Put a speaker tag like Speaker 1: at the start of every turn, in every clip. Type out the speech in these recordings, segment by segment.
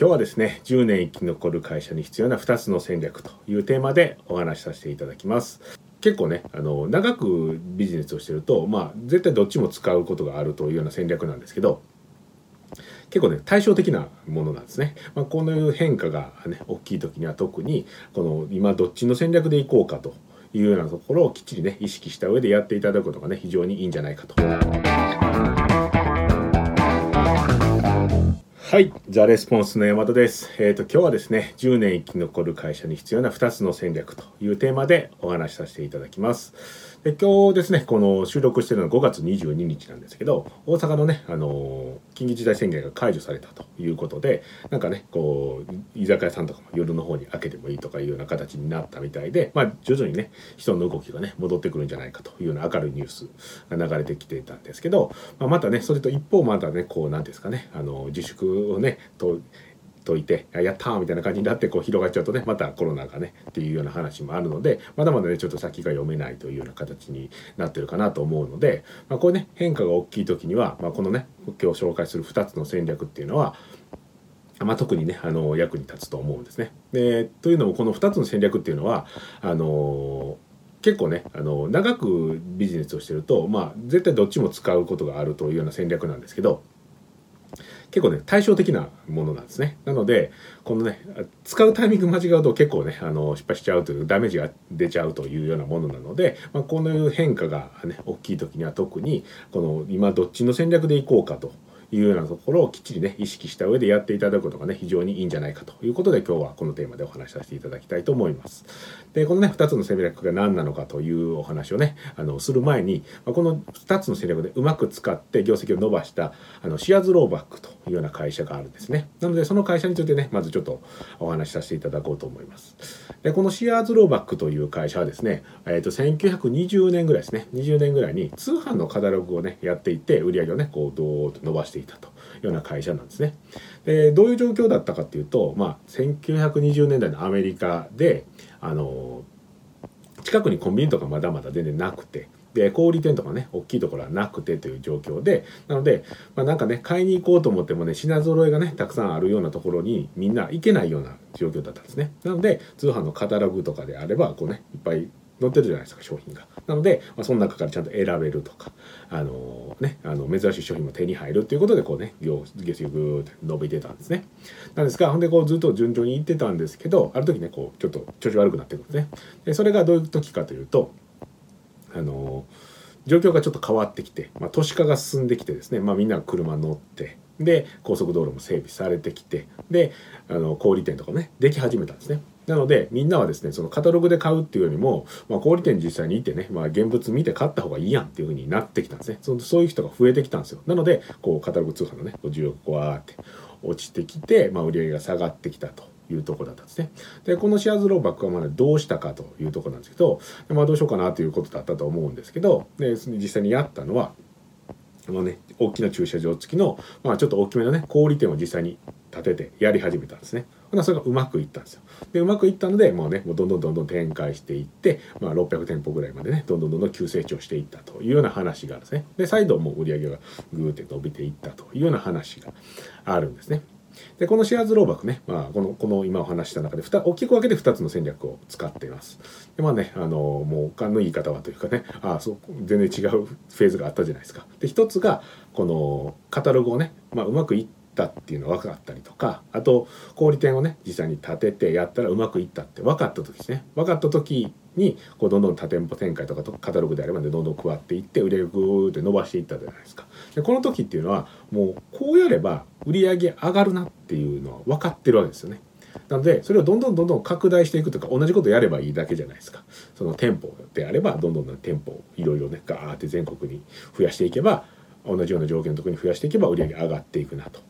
Speaker 1: 今日はですね10年生き残る会社に必要な2つの戦略というテーマでお話しさせていただきます結構ねあの長くビジネスをしてるとまあ絶対どっちも使うことがあるというような戦略なんですけど結構ね対照的なものなんですね、まあ、このう変化がね大きい時には特にこの今どっちの戦略でいこうかというようなところをきっちりね意識した上でやっていただくことがね非常にいいんじゃないかと。はい、ザ・レスポンスの山田です。えっ、ー、と、今日はですね、10年生き残る会社に必要な2つの戦略というテーマでお話しさせていただきます。で今日ですねこの収録してるのは5月22日なんですけど大阪のねあの緊急事態宣言が解除されたということでなんかねこう居酒屋さんとかも夜の方に開けてもいいとかいうような形になったみたいで、まあ、徐々にね人の動きがね戻ってくるんじゃないかというような明るいニュースが流れてきていたんですけど、まあ、またねそれと一方まだねこう何ですかねあの自粛をねとといてやったみたいな感じになってこう広がっちゃうとねまたコロナがねっていうような話もあるのでまだまだねちょっと先が読めないというような形になってるかなと思うので、まあ、こういうね変化が大きい時には、まあ、このね今日紹介する2つの戦略っていうのはまあ、特にねあの役に立つと思うんですね。でというのもこの2つの戦略っていうのはあの結構ねあの長くビジネスをしてると、まあ、絶対どっちも使うことがあるというような戦略なんですけど結構ね対照的なものなんですね。なのでこのね使うタイミング間違うと結構ねあの失敗しちゃうというダメージが出ちゃうというようなものなので、まあ、この変化がね大きい時には特にこの今どっちの戦略でいこうかというようなところをきっちりね意識した上でやっていただくことがね非常にいいんじゃないかということで今日はこのテーマでお話しさせていただきたいと思います。でこのね2つの戦略が何なのかというお話をねあのする前にこの2つの戦略でうまく使って業績を伸ばしたあのシアズローバックというような会社があるんですね。なのでその会社についてねまずちょっとお話しさせていただこうと思います。でこのシアーズローバックという会社はですね、えーと、1920年ぐらいですね20年ぐらいに通販のカタログをねやっていて売り上げをねこうどーっと伸ばしていたというような会社なんですね。でどういう状況だったかっていうと、まあ、1920年代のアメリカであの近くにコンビニとかまだまだ全然なくて。で小売店とかね大きいところはなくてという状況でなので、まあ、なんかね買いに行こうと思ってもね品揃えがねたくさんあるようなところにみんな行けないような状況だったんですねなので通販のカタログとかであればこうねいっぱい載ってるじゃないですか商品が。なので、まあ、その中からちゃんと選べるとか、あのー、ね、あの珍しい商品も手に入るっていうことでこうね業績ぐーって伸びてたんですね。なんですがほんでこうずっと順調にいってたんですけどある時ねこうちょっと調子悪くなってくるんですね。でそれがどういう時かというとあのー、状況がちょっと変わってきて、まあ、都市化が進んできてですね、まあ、みんなが車乗ってで高速道路も整備されてきてであの小売店とかねでき始めたんですね。なのでみんなはですねそのカタログで買うっていうよりも、まあ、小売店実際に行ってね、まあ、現物見て買った方がいいやんっていう風になってきたんですねそのそういう人が増えてきたんですよなのでこうカタログ通販のね需要がこわーって落ちてきて、まあ、売り上げが下がってきたというとこだったんですね。でこのシェアズローバックはまだどうしたかというとこなんですけど、まあ、どうしようかなということだったと思うんですけどで実際にやったのはあのね大きな駐車場付きの、まあ、ちょっと大きめのね小売店を実際に建ててやり始めたんですね。まあそれがうまくいったんですよ。でうまくいったのでもうねもうどんどんどんどん展開していって、まあ、600店舗ぐらいまでねどんどんどんどん急成長していったというような話があるんですね。で再度もう売り上げがグーって伸びていったというような話があるんですね。でこのシェアーズローバックね、まあ、このこの今お話した中で大きく分けて2つの戦略を使っています。でまあねあのもう勘のいい方はというかねあそう全然違うフェーズがあったじゃないですか。で1つがこのカタログをね、まあ、うまくいってったっていうのが分かったりとかあと小売店をね実際に立ててやったらうまくいったって分かった時ですね。分かった時にこうどんどん多店舗展開とかとカタログであればねどんどん加わっていって売り上げグーって伸ばしていったじゃないですか。でこの時っていうのはもうこうやれば売り上げ上がるなっていうのは分かってるわけですよね。なのでそれをどんどんどんどん拡大していくとか同じことやればいいだけじゃないですか。その店舗であればどんどん店舗をいろいろねガーって全国に増やしていけば同じような条件のとこに増やしていけば売り上げ上がっていくなと。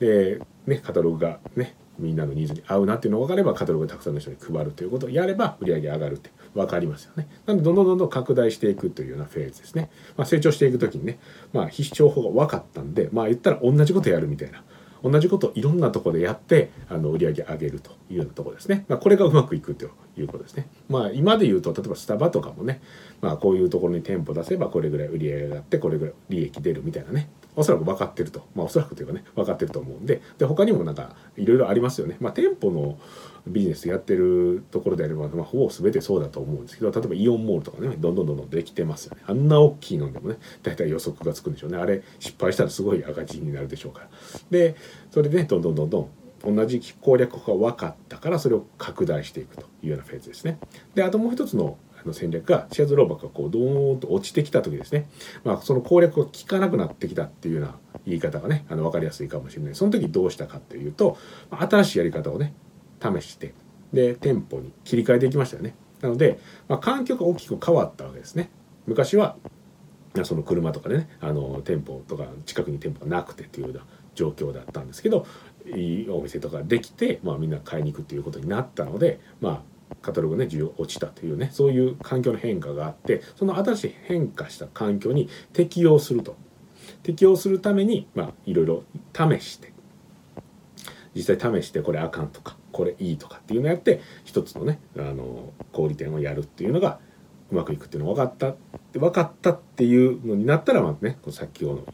Speaker 1: で、ね、カタログがねみんなのニーズに合うなっていうのが分かればカタログでたくさんの人に配るということをやれば売り上げ上がるって分かりますよね。なのでどんどんどんどん拡大していくというようなフェーズですね。まあ、成長していく時にね、まあ、必勝法が分かったんでまあ言ったら同じことやるみたいな。同じことをいろんなとこでやってあの売り上げ上げるというようなところですね。まあ、これがうまくいくということですね。まあ今で言うと例えばスタバとかもね、まあ、こういうところに店舗出せばこれぐらい売り上げが上がってこれぐらい利益出るみたいなね。おそらく分かってると。まあおそらくというかね分かってると思うんで。で他にもなんかいろいろありますよね。まあ店舗のビジネスやってるところであれば、まあ、ほぼ全てそうだと思うんですけど例えばイオンモールとかねどんどんどんどんできてますよね。あんな大きいのでもね大体予測がつくんでしょうね。あれ失敗したらすごい赤字になるでしょうから。でそれでねどんどんどんどん同じ攻略法が分かったからそれを拡大していくというようなフェーズですね。であともう一つの戦略がシェアズローバックがこうドーンと落ちてきた時ですね、まあ、その攻略が効かなくなってきたっていうような言い方がねあの分かりやすいかもしれない。その時どうしたかっていうと新しいやり方をね試してで店舗に切り替えていきましたよね。なので、まあ、環境が大きく変わったわけですね。昔はその車とかでねあの店舗とか近くに店舗がなくてっていうような状況だったんですけどいいお店とかできて、まあ、みんな買いに行くっていうことになったのでまあカタログね需要落ちたというねそういう環境の変化があってその新しい変化した環境に適応すると。適応するためにいろいろ試して実際試してこれあかんとかこれいいとかっていうのをやって一つのねあの小売店をやるっていうのがうまくいくっていうのが分かった分かったっていうのになったらまあねさっきの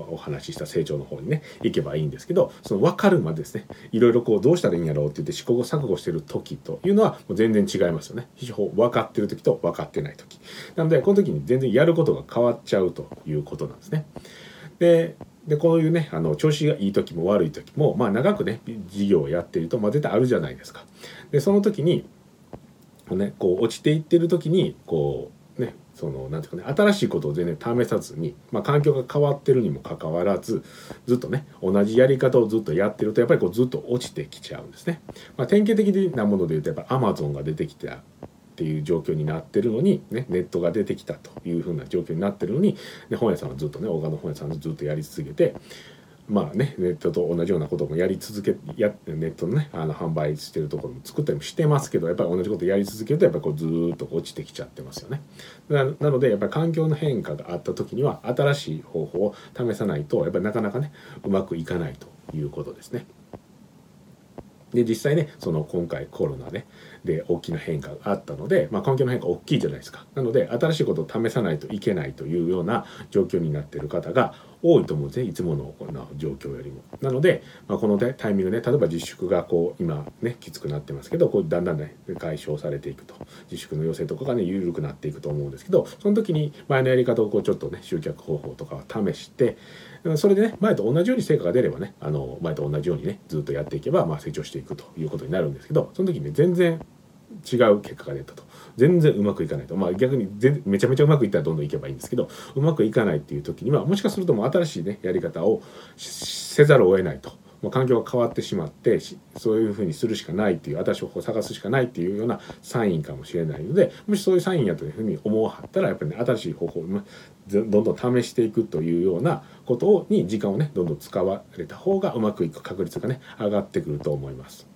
Speaker 1: お話しした成長の方にね行けばいいんですけどその分かるまでですねいろいろこうどうしたらいいんやろうって言って試行錯誤してる時というのはもう全然違いますよね。非常分かってる時と分かってない時。なのでこの時に全然やることが変わっちゃうということなんですね。ででこういうねあの調子がいい時も悪い時もまあ長くね事業をやっていると、まあ、絶対あるじゃないですか。でその時にねこう落ちていってる時にこうそのなんていうかね新しいことを全然試さずに、まあ、環境が変わってるにもかかわらずずっとね同じやり方をずっとやってるとやっぱりこうずっと落ちてきちゃうんですね。まあ、典型的なもので言うとやっぱアマゾンが出てきたっていう状況になってるのに、ね、ネットが出てきたというふうな状況になってるのにで本屋さんはずっとね大賀の本屋さんずっとやり続けてまあねネットと同じようなこともやり続けやネットのねあの販売してるところも作ったりもしてますけどやっぱり同じことやり続けるとやっぱりこうずっと落ちてきちゃってますよね。なのでやっぱり環境の変化があった時には新しい方法を試さないとやっぱりなかなかねうまくいかないということですね。で実際ねその今回コロナねで大きな変化があったので、まあ、環境の変化大きいじゃないですか。なので新しいことを試さないといけないというような状況になっている方が多いと思うんですね。いつものこの状況よりも。なので、まあ、このタイミング、ね、例えば自粛がこう今ねきつくなってますけどこうだんだんね解消されていくと。自粛の要請とかがね緩くなっていくと思うんですけどその時に前のやり方をこうちょっとね集客方法とかを試してそれでね前と同じように成果が出ればねあの前と同じようにねずっとやっていけば、まあ、成長していくということになるんですけどその時にね全然違う結果が出たと。全然うまくいかないとまあ逆にめちゃめちゃうまくいったらどんどんいけばいいんですけどうまくいかないっていう時にはもしかするともう新しいねやり方をせざるを得ないと。ま、環境が変わってしまってそういうふうにするしかないっていう新しい方法を探すしかないっていうようなサインかもしれないのでもしそういうサインやというふうに思わはったらやっぱりね新しい方法をどんどん試していくというようなことに時間をねどんどん使われた方がうまくいく確率がね上がってくると思います。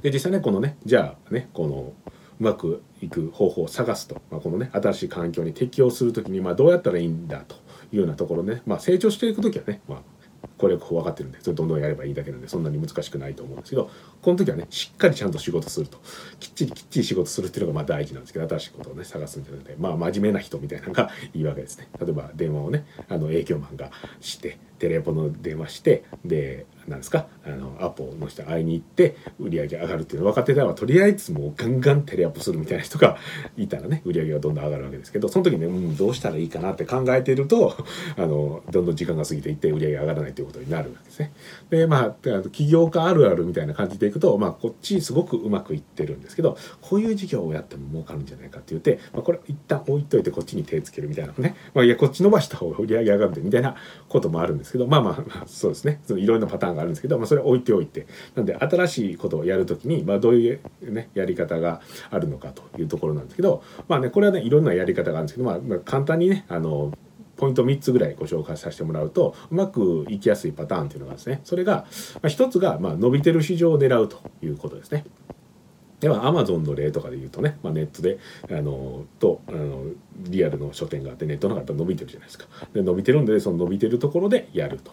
Speaker 1: で実際ねこのねじゃあねこのうまくいく方法を探すと、まあ、このね新しい環境に適応する時にまあどうやったらいいんだというようなところね、まあ、成長していく時はね、まあ、攻略法分かってるんでそれどんどんやればいいだけなんでそんなに難しくないと思うんですけどこの時はねしっかりちゃんと仕事すると。きっちりきっちり仕事するっていうのがまあ大事なんですけど新しいことをね探すんじゃなくてまあ真面目な人みたいなのがいいわけですね。例えば電話をねあの営業マンがしてテレポの電話してでなんですかあのアポの人会いに行って売り上げ上がるっていうの分かってたらとりあえずもうガンガンテレアポするみたいな人がいたらね売り上げがどんどん上がるわけですけどその時ね、うん、どうしたらいいかなって考えてるとあのどんどん時間が過ぎていって売り上げ上がらないということになるわけですね。でまあ起業家あるあるみたいな感じでいくと、まあ、こっちすごくうまくいってるんですけどこういう事業をやっても儲かるんじゃないかって言って、まあ、これ一旦置いといてこっちに手つけるみたいなね、まあ、いやこっち伸ばした方が売り上げ上がるんでみたいなこともあるんですけどまあまあ、そうですね。そのいろいろなパターンがあるんですけど、まあ、それは置いておいて。なんで新しいことをやるときに、まあ、どういう、ね、やり方があるのかというところなんですけどまあねこれはねいろんなやり方があるんですけど、まあ、まあ、簡単にねあのポイント3つぐらいご紹介させてもらうとうまくいきやすいパターンっていうのがですね。それが、まあ、1つがま伸びてる市場を狙うということですね。ではアマゾンの例とかで言うとね、まあ、ネットであのとあのリアルの書店があってネットの方が伸びてるじゃないですか。で伸びてるんでその伸びてるところでやると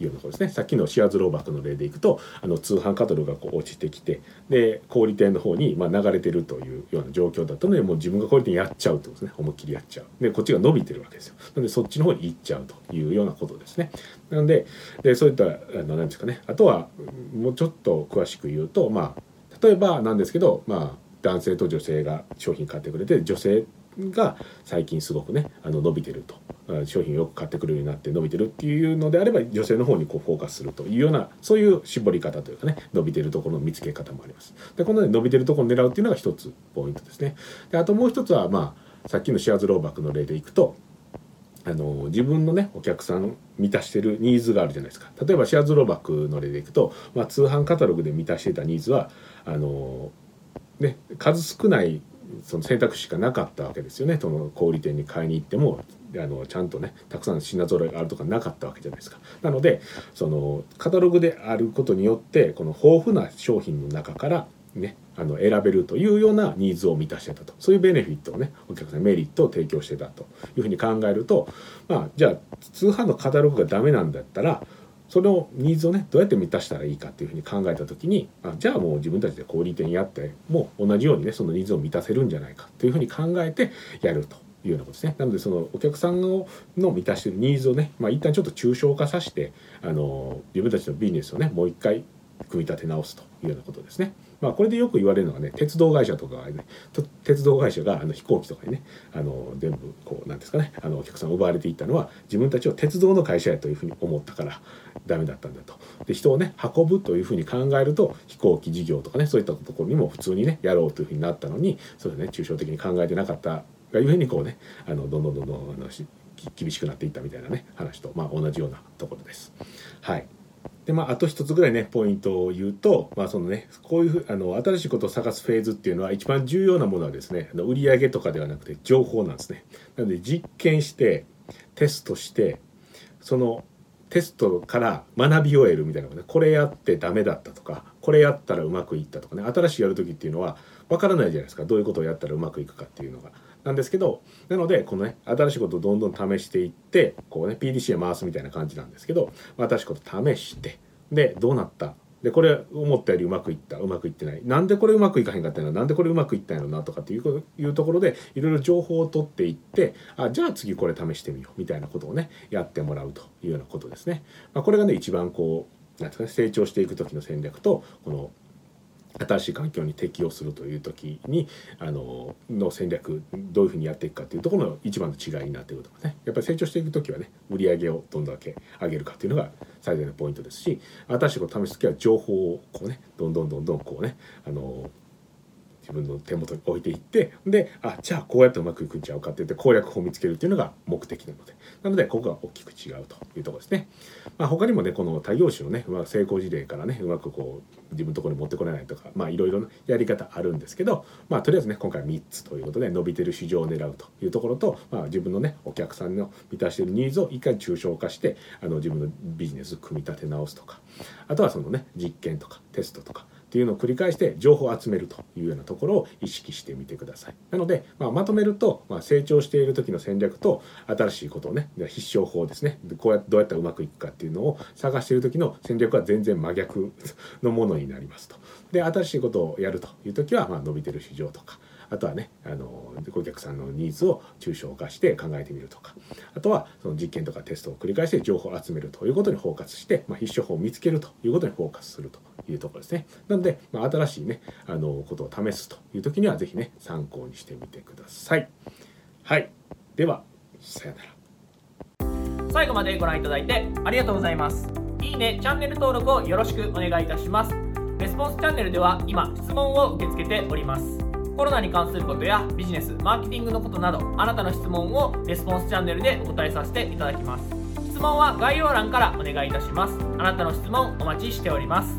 Speaker 1: いうようなことですね。さっきのシアーズローバックの例でいくとあの通販カタログがこう落ちてきてで小売店の方にま流れてるというような状況だったのでもう自分が小売店やっちゃうってことですね。思いっきりやっちゃう。でこっちが伸びてるわけですよ。なのでそっちの方に行っちゃうというようなことですね。なのででそういったあの何ですかね。あとはもうちょっと詳しく言うとまあ例えばなんですけどまあ男性と女性が商品買ってくれて女性が最近すごくねあの伸びてると。商品をよく買ってくるようになって伸びてるっていうのであれば女性の方にこうフォーカスするというようなそういう絞り方というかね伸びてるところの見つけ方もあります。でこの、ね、伸びてるところを狙うっていうのが一つポイントですね。であともう一つはまあさっきのシェアズローバックの例でいくとあの自分のねお客さん満たしてるニーズがあるじゃないですか。例えばシェアズローバックの例でいくと、まあ、通販カタログで満たしてたニーズはあの、ね、数少ないその選択肢がなかったわけですよね。その小売店に買いに行ってもあのちゃんとねたくさん品揃えがあるとかなかったわけじゃないですか。なのでそのカタログであることによってこの豊富な商品の中からねあの選べるというようなニーズを満たしてたと。そういうベネフィットをねお客さんメリットを提供してたと。いうふうに考えるとまあじゃあ通販のカタログがダメなんだったらそのニーズをねどうやって満たしたらいいかっていうふうに考えた時にあじゃあもう自分たちで小売店やっても同じようにねそのニーズを満たせるんじゃないか。というふうに考えてやるというようなことですね。なのでそのお客さんのの満たしてるニーズをね、まあ、一旦ちょっと抽象化させてあの自分たちのビジネスをねもう一回組み立て直すというようなことですね。まあ、これでよく言われるのがね鉄道会社とかがね鉄道会社があの飛行機とかにねあの全部こうなんですかねあのお客さんを奪われていったのは自分たちを鉄道の会社やというふうに思ったからダメだったんだと。で人をね運ぶというふうに考えると飛行機事業とかねそういったところにも普通にねやろうというふうになったのにそれね抽象的に考えてなかったがゆえにこうねあのどんどんどんどんあの厳しくなっていったみたいなね話と、まあ、同じようなところです。はいでまあ、あと一つぐらいねポイントを言うと、まあそのね、こういうあの新しいことを探すフェーズっていうのは一番重要なものはですねあの売上とかではなくて情報なんですね。なので実験してテストしてそのテストから学びを得るみたいなねこれやってダメだったとかこれやったらうまくいったとかね新しいやる時っていうのは分からないじゃないですかどういうことをやったらうまくいくかっていうのが。なんですけどなのでこのね新しいことをどんどん試していってこうね PDC へ回すみたいな感じなんですけど新しいこと試してでどうなった？でこれ思ったよりうまくいった？うまくいってない？なんでこれうまくいかへんかったのな？んでこれうまくいったんやろな？とかっていういうところでいろいろ情報を取っていってあじゃあ次これ試してみよう。みたいなことをねやってもらうというようなことですね。まあ、これがね一番こうなんですかね成長していく時の戦略とこの新しい環境に適応するという時にあのの戦略どういうふうにやっていくかというところの一番の違いになっているとかね。やっぱり成長していく時はね売り上げをどんだけ上げるかというのが最大のポイントですし新しいことを試す時は情報をこうねどんどんどんどんこうねあの自分の手元に置いていってであじゃあこうやってうまくいくんちゃうかって言って攻略法を見つけるっていうのが目的なのでなのでここが大きく違うというところですね。まあ、他にもねこの他業種のね成功事例からねうまくこう自分のところに持ってこれないとかまあいろいろなやり方あるんですけどまあとりあえずね今回3つということで伸びてる市場を狙うというところと、まあ、自分のねお客さんの満たしているニーズをいかに抽象化してあの自分のビジネス組み立て直すとかあとはそのね実験とかテストとかっていうのを繰り返して情報を集めるというようなところを意識してみてください。なので、まあ、まとめると、まあ、成長している時の戦略と新しいことをね必勝法ですねこうやってどうやったらうまくいくかっていうのを探している時の戦略は全然真逆のものになりますと。で新しいことをやるという時は、まあ、伸びてる市場とかあとはねあのお客さんのニーズを抽象化して考えてみるとか。あとはその実験とかテストを繰り返して情報を集めるということにフォーカスして、まあ、必勝法を見つけるということにフォーカスするというところですね。なので、まあ、新しいねあのことを試すという時には是非ね参考にしてみてください。はい。ではさよな
Speaker 2: ら。最後までご覧いただいてありがとうございます。いいねチャンネル登録をよろしくお願いいたします。レスポンスチャンネルでは今質問を受け付けております。コロナに関することやビジネスマーケティングのことなどあなたの質問をレスポンスチャンネルでお答えさせていただきます。質問は概要欄からお願いいたします。あなたの質問お待ちしております。